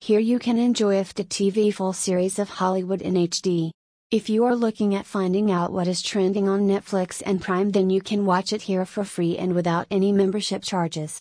Here you can enjoy Afdah TV full series of Hollywood in HD. If you are looking at finding out what is trending on Netflix and Prime, then you can watch it here for free and without any membership charges.